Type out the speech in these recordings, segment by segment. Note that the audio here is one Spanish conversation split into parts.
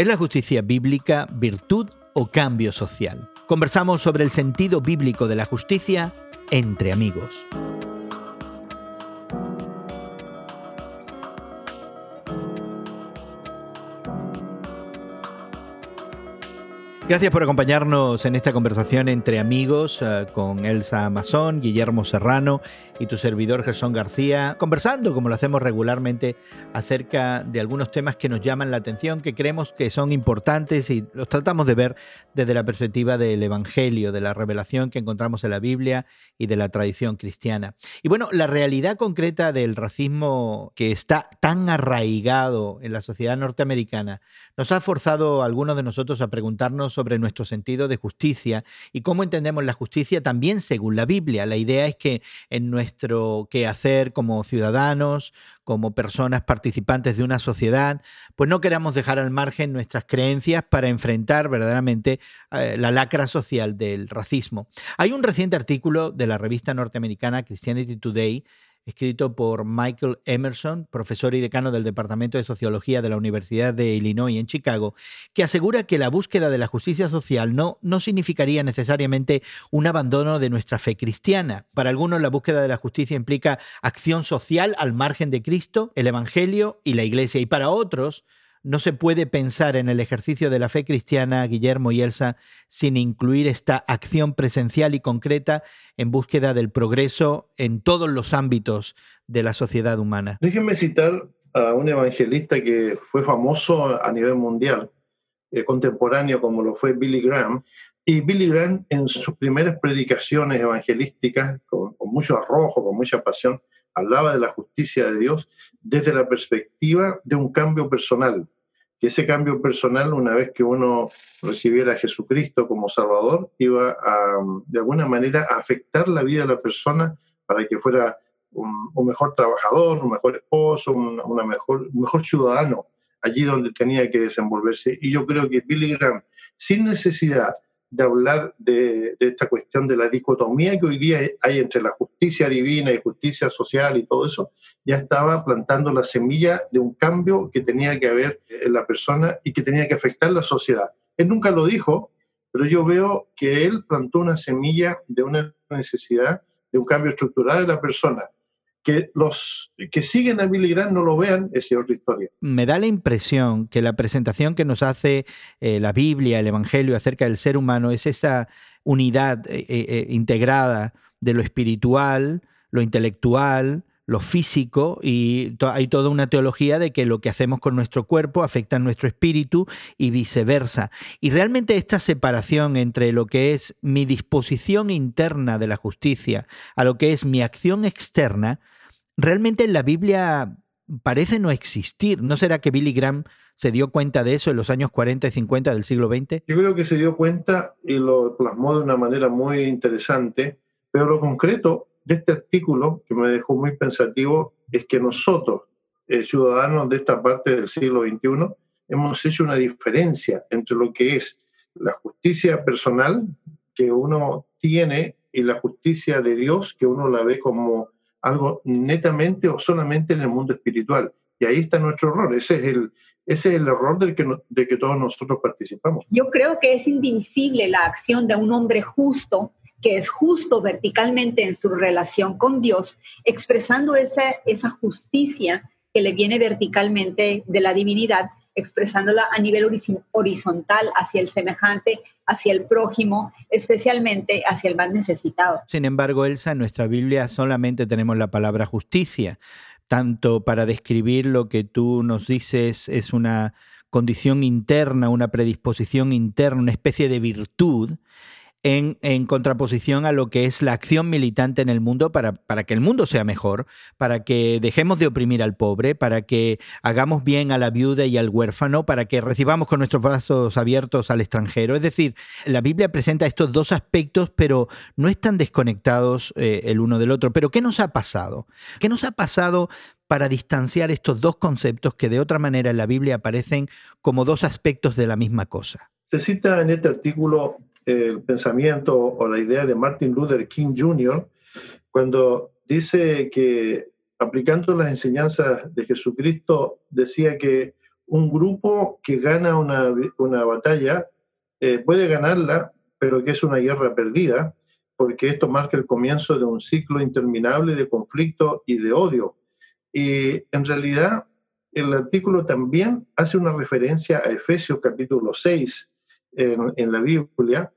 ¿Es la justicia bíblica virtud o cambio social? Conversamos sobre el sentido bíblico de la justicia entre amigos. Gracias por acompañarnos en esta conversación entre amigos eh, con Elsa Amazón, Guillermo Serrano y tu servidor Gerson García, conversando como lo hacemos regularmente acerca de algunos temas que nos llaman la atención, que creemos que son importantes y los tratamos de ver desde la perspectiva del Evangelio, de la revelación que encontramos en la Biblia y de la tradición cristiana. Y bueno, la realidad concreta del racismo que está tan arraigado en la sociedad norteamericana nos ha forzado a algunos de nosotros a preguntarnos sobre nuestro sentido de justicia y cómo entendemos la justicia también según la Biblia. La idea es que en nuestro quehacer como ciudadanos, como personas participantes de una sociedad, pues no queramos dejar al margen nuestras creencias para enfrentar verdaderamente eh, la lacra social del racismo. Hay un reciente artículo de la revista norteamericana Christianity Today escrito por Michael Emerson, profesor y decano del Departamento de Sociología de la Universidad de Illinois en Chicago, que asegura que la búsqueda de la justicia social no, no significaría necesariamente un abandono de nuestra fe cristiana. Para algunos la búsqueda de la justicia implica acción social al margen de Cristo, el Evangelio y la Iglesia, y para otros no se puede pensar en el ejercicio de la fe cristiana, Guillermo y Elsa, sin incluir esta acción presencial y concreta en búsqueda del progreso en todos los ámbitos de la sociedad humana. Déjenme citar a un evangelista que fue famoso a nivel mundial, eh, contemporáneo como lo fue Billy Graham. Y Billy Graham en sus primeras predicaciones evangelísticas, con mucho arrojo, con mucha pasión, hablaba de la justicia de Dios desde la perspectiva de un cambio personal, que ese cambio personal, una vez que uno recibiera a Jesucristo como Salvador, iba de alguna manera, a afectar la vida de la persona para que fuera un, mejor trabajador, un mejor esposo, un, una mejor, un mejor ciudadano allí donde tenía que desenvolverse. Y yo creo que Billy Graham, sin necesidad de hablar de, esta cuestión de la dicotomía que hoy día hay entre la justicia divina y justicia social y todo eso, ya estaba plantando la semilla de un cambio que tenía que haber en la persona y que tenía que afectar la sociedad. Él nunca lo dijo, pero yo veo que él plantó una semilla de una necesidad de un cambio estructural de la persona que los que siguen a Billy no lo vean es otra historia. Me da la impresión que la presentación que nos hace eh, la Biblia, el Evangelio acerca del ser humano es esa unidad eh, eh, integrada de lo espiritual, lo intelectual, lo físico y hay toda una teología de que lo que hacemos con nuestro cuerpo afecta a nuestro espíritu y viceversa. Y realmente esta separación entre lo que es mi disposición interna de la justicia a lo que es mi acción externa, realmente en la Biblia parece no existir. ¿No será que Billy Graham se dio cuenta de eso en los años 40 y 50 del siglo XX? Yo creo que se dio cuenta y lo plasmó de una manera muy interesante, pero lo concreto de este artículo, que me dejó muy pensativo, es que nosotros, eh, ciudadanos de esta parte del siglo XXI, hemos hecho una diferencia entre lo que es la justicia personal que uno tiene y la justicia de Dios que uno la ve como algo netamente o solamente en el mundo espiritual. Y ahí está nuestro error. Ese es el, ese es el error del que, de que todos nosotros participamos. Yo creo que es indivisible la acción de un hombre justo que es justo verticalmente en su relación con Dios, expresando esa, esa justicia que le viene verticalmente de la divinidad, expresándola a nivel horizontal hacia el semejante, hacia el prójimo, especialmente hacia el más necesitado. Sin embargo, Elsa, en nuestra Biblia solamente tenemos la palabra justicia, tanto para describir lo que tú nos dices es una condición interna, una predisposición interna, una especie de virtud, en, contraposición a lo que es la acción militante en el mundo para, para, que el mundo sea mejor, para que dejemos de oprimir al pobre, para que hagamos bien a la viuda y al huérfano, para que recibamos con nuestros brazos abiertos al extranjero. Es decir, la Biblia presenta estos dos aspectos, pero no están desconectados eh, el uno del otro. Pero ¿qué nos ha pasado? ¿Qué nos ha pasado para distanciar estos dos conceptos que de otra manera en la Biblia aparecen como dos aspectos de la misma cosa? Se cita en este artículo el pensamiento o la idea de Martin Luther King Jr. cuando dice que aplicando las enseñanzas de Jesucristo decía que un grupo que gana una, una batalla eh, puede ganarla, pero que es una guerra perdida, porque esto marca el comienzo de un ciclo interminable de conflicto y de odio. Y en realidad el artículo también hace una referencia a Efesios capítulo 6 en, la Biblia,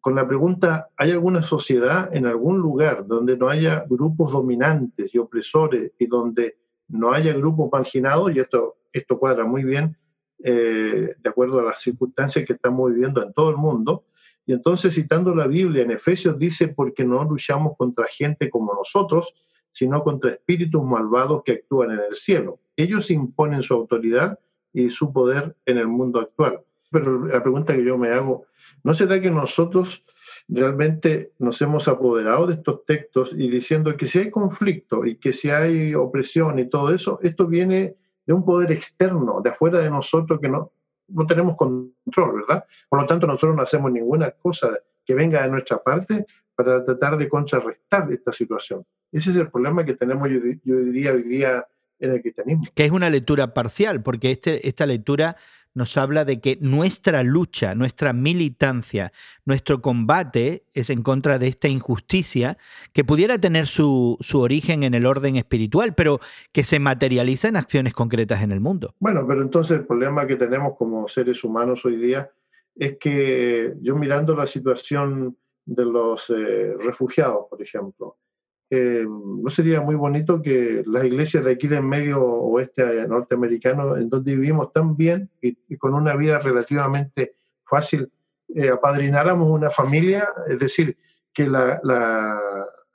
con la pregunta, ¿hay alguna sociedad en algún lugar donde no haya grupos dominantes y opresores y donde no haya grupos marginados? Y esto, esto cuadra muy bien eh, de acuerdo a las circunstancias que estamos viviendo en todo el mundo. Y entonces, citando la Biblia en Efesios, dice, porque no luchamos contra gente como nosotros, sino contra espíritus malvados que actúan en el cielo. Ellos imponen su autoridad y su poder en el mundo actual. Pero la pregunta que yo me hago, ¿no será que nosotros realmente nos hemos apoderado de estos textos y diciendo que si hay conflicto y que si hay opresión y todo eso, esto viene de un poder externo, de afuera de nosotros que no, no tenemos control, ¿verdad? Por lo tanto, nosotros no hacemos ninguna cosa que venga de nuestra parte para tratar de contrarrestar esta situación. Ese es el problema que tenemos, yo, diría, hoy día en el cristianismo. Que es una lectura parcial, porque este, esta lectura nos habla de que nuestra lucha, nuestra militancia, nuestro combate es en contra de esta injusticia que pudiera tener su, origen en el orden espiritual, pero que se materializa en acciones concretas en el mundo. Bueno, pero entonces el problema que tenemos como seres humanos hoy día es que yo mirando la situación de los eh, refugiados, por ejemplo, eh, ¿no sería muy bonito que las iglesias de aquí del medio oeste norteamericano, en donde vivimos tan bien y, con una vida relativamente fácil, eh, apadrináramos una familia? Es decir, que la, la,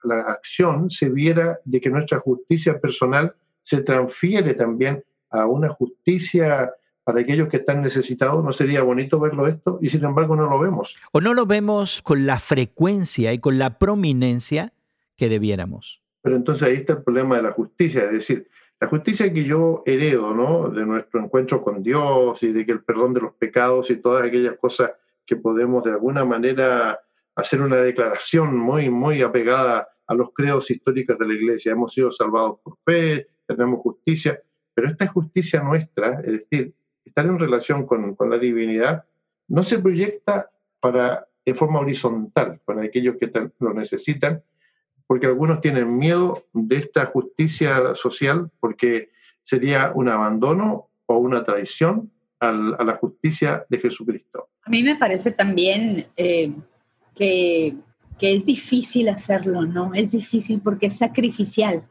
la, acción se viera de que nuestra justicia personal se transfiere también a una justicia para aquellos que están necesitados, ¿no sería bonito verlo esto? Y sin embargo no lo vemos. O no lo vemos con la frecuencia y con la prominencia que debiéramos. Pero entonces ahí está el problema de la justicia, es decir, la justicia que yo heredo, ¿no? De nuestro encuentro con Dios y de que el perdón de los pecados y todas aquellas cosas que podemos de alguna manera hacer una declaración muy, muy apegada a los credos históricos de la Iglesia. Hemos sido salvados por fe, tenemos justicia, pero esta justicia nuestra, es decir, estar en relación con, con la divinidad, no se proyecta para, en forma horizontal para aquellos que lo necesitan, porque algunos tienen miedo de esta justicia social porque sería un abandono o una traición a la justicia de Jesucristo. A mí me parece también eh, que, que, es difícil hacerlo, ¿no? Es difícil porque es sacrificial.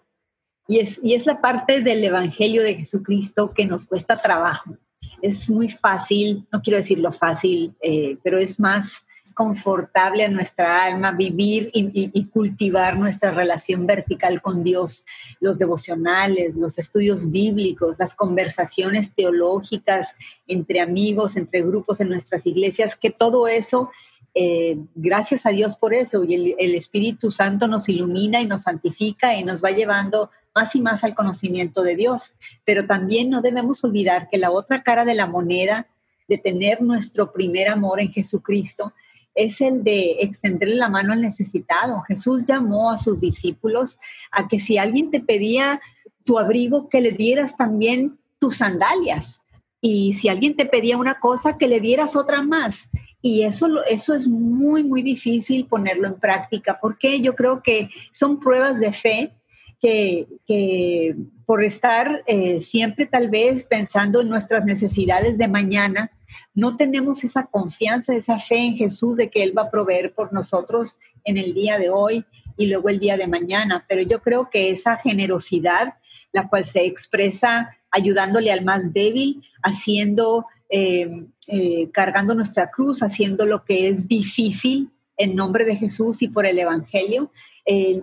Y es, y es la parte del Evangelio de Jesucristo que nos cuesta trabajo. Es muy fácil, no quiero decirlo fácil, eh, pero es más confortable a nuestra alma vivir y, cultivar nuestra relación vertical con Dios, los devocionales, los estudios bíblicos, las conversaciones teológicas entre amigos, entre grupos en nuestras iglesias, que todo eso, eh, gracias a Dios por eso, y el, el Espíritu Santo nos ilumina y nos santifica y nos va llevando más y más al conocimiento de Dios. Pero también no debemos olvidar que la otra cara de la moneda de tener nuestro primer amor en Jesucristo es el de extenderle la mano al necesitado. Jesús llamó a sus discípulos a que si alguien te pedía tu abrigo, que le dieras también tus sandalias. Y si alguien te pedía una cosa, que le dieras otra más. Y eso, eso es muy, muy difícil ponerlo en práctica, porque yo creo que son pruebas de fe que, por estar eh, siempre tal vez pensando en nuestras necesidades de mañana, no tenemos esa confianza, esa fe en Jesús de que Él va a proveer por nosotros en el día de hoy y luego el día de mañana. Pero yo creo que esa generosidad, la cual se expresa ayudándole al más débil, haciendo, eh, eh, cargando nuestra cruz, haciendo lo que es difícil en nombre de Jesús y por el Evangelio, eh,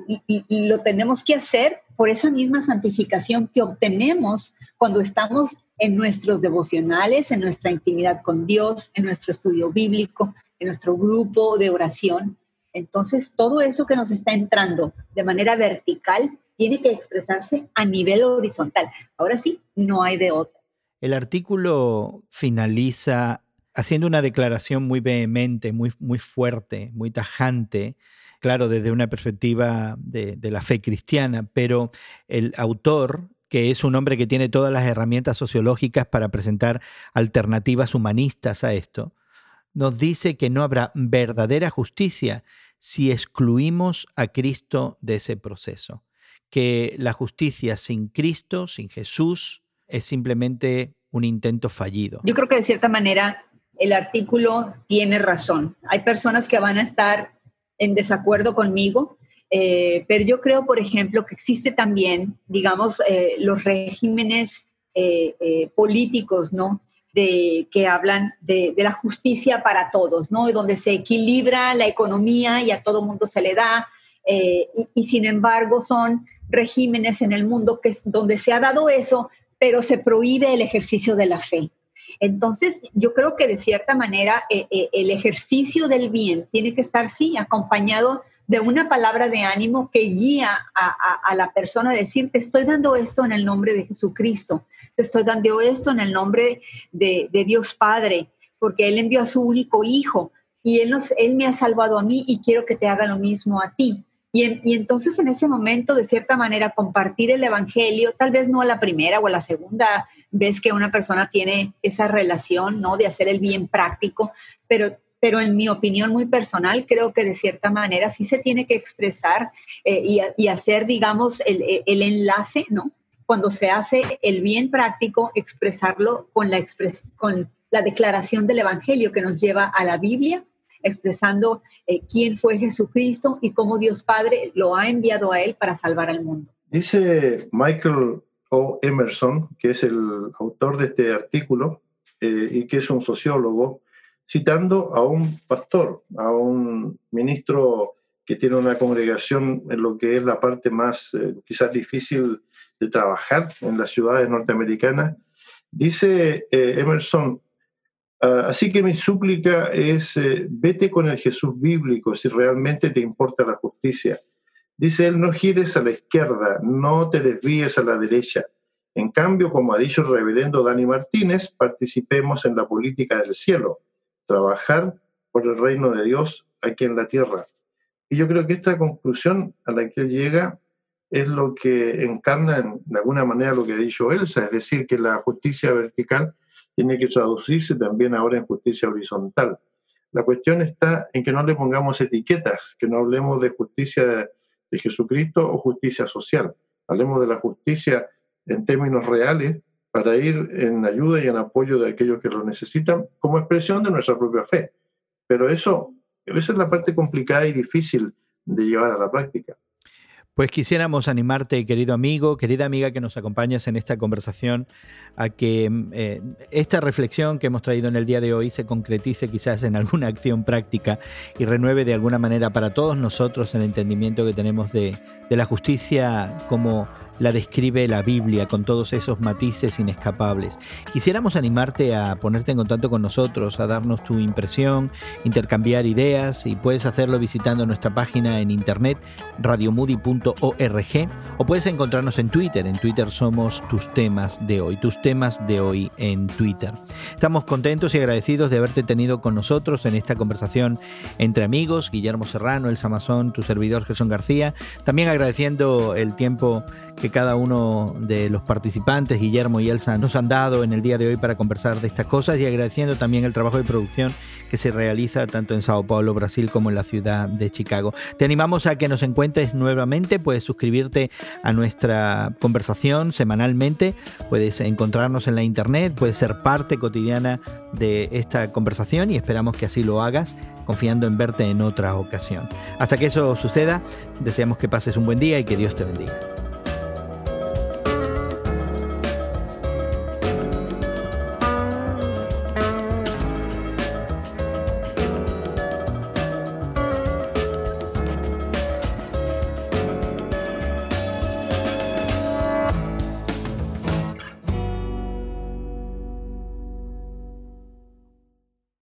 lo tenemos que hacer por esa misma santificación que obtenemos cuando estamos en nuestros devocionales, en nuestra intimidad con Dios, en nuestro estudio bíblico, en nuestro grupo de oración. Entonces, todo eso que nos está entrando de manera vertical tiene que expresarse a nivel horizontal. Ahora sí, no hay de otra. El artículo finaliza haciendo una declaración muy vehemente, muy, muy fuerte, muy tajante, claro, desde una perspectiva de, de la fe cristiana, pero el autor que es un hombre que tiene todas las herramientas sociológicas para presentar alternativas humanistas a esto, nos dice que no habrá verdadera justicia si excluimos a Cristo de ese proceso, que la justicia sin Cristo, sin Jesús, es simplemente un intento fallido. Yo creo que de cierta manera el artículo tiene razón. Hay personas que van a estar en desacuerdo conmigo, eh, pero yo creo, por ejemplo, que existe también, digamos, eh, los regímenes eh, políticos, ¿no? De, que hablan de, la justicia para todos, ¿no? Donde se equilibra la economía y a todo mundo se le da, y, y, sin embargo son regímenes en el mundo que, donde se ha dado eso, pero se prohíbe el ejercicio de la fe. Entonces, yo creo que de cierta manera el ejercicio del bien tiene que estar, sí, acompañado de una palabra de ánimo que guía a, la persona a decir, te estoy dando esto en el nombre de Jesucristo, te estoy dando esto en el nombre de, Dios Padre, porque Él envió a su único Hijo y él, nos, él me ha salvado a mí y quiero que te haga lo mismo a ti. Y, y, entonces en ese momento, de cierta manera, compartir el Evangelio, tal vez no a la primera o a la segunda vez que una persona tiene esa relación, ¿no? De hacer el bien práctico, pero pero en mi opinión muy personal, creo que de cierta manera sí se tiene que expresar eh, y, hacer, digamos, el, enlace, ¿no? Cuando se hace el bien práctico, expresarlo con la, con la declaración del Evangelio que nos lleva a la Biblia, expresando eh, quién fue Jesucristo y cómo Dios Padre lo ha enviado a Él para salvar al mundo. Dice Michael O. Emerson, que es el autor de este artículo eh, y que es un sociólogo, citando a un pastor, a un ministro que tiene una congregación en lo que es la parte más eh, quizás difícil de trabajar en las ciudades norteamericanas. Dice eh, Emerson, ah, así que mi súplica es, eh, vete con el Jesús bíblico si realmente te importa la justicia. Dice él, no gires a la izquierda, no te desvíes a la derecha. En cambio, como ha dicho el reverendo Dani Martínez, participemos en la política del cielo trabajar por el reino de Dios aquí en la tierra. Y yo creo que esta conclusión a la que él llega es lo que encarna de alguna manera lo que ha dicho Elsa, es decir, que la justicia vertical tiene que traducirse también ahora en justicia horizontal. La cuestión está en que no le pongamos etiquetas, que no hablemos de justicia de Jesucristo o justicia social. Hablemos de la justicia en términos reales para ir en ayuda y en apoyo de aquellos que lo necesitan como expresión de nuestra propia fe. Pero eso, esa es la parte complicada y difícil de llevar a la práctica. Pues quisiéramos animarte, querido amigo, querida amiga que nos acompañas en esta conversación, a que eh, esta reflexión que hemos traído en el día de hoy se concretice quizás en alguna acción práctica y renueve de alguna manera para todos nosotros el entendimiento que tenemos de, de la justicia como la describe la Biblia con todos esos matices inescapables. Quisiéramos animarte a ponerte en contacto con nosotros, a darnos tu impresión, intercambiar ideas y puedes hacerlo visitando nuestra página en internet radiomudi.org o puedes encontrarnos en Twitter. En Twitter somos tus temas de hoy, tus temas de hoy en Twitter. Estamos contentos y agradecidos de haberte tenido con nosotros en esta conversación entre amigos, Guillermo Serrano, El Samazón, tu servidor Jesús García. También agradeciendo el tiempo cada uno de los participantes, Guillermo y Elsa, nos han dado en el día de hoy para conversar de estas cosas y agradeciendo también el trabajo de producción que se realiza tanto en Sao Paulo, Brasil, como en la ciudad de Chicago. Te animamos a que nos encuentres nuevamente, puedes suscribirte a nuestra conversación semanalmente, puedes encontrarnos en la internet, puedes ser parte cotidiana de esta conversación y esperamos que así lo hagas, confiando en verte en otra ocasión. Hasta que eso suceda, deseamos que pases un buen día y que Dios te bendiga.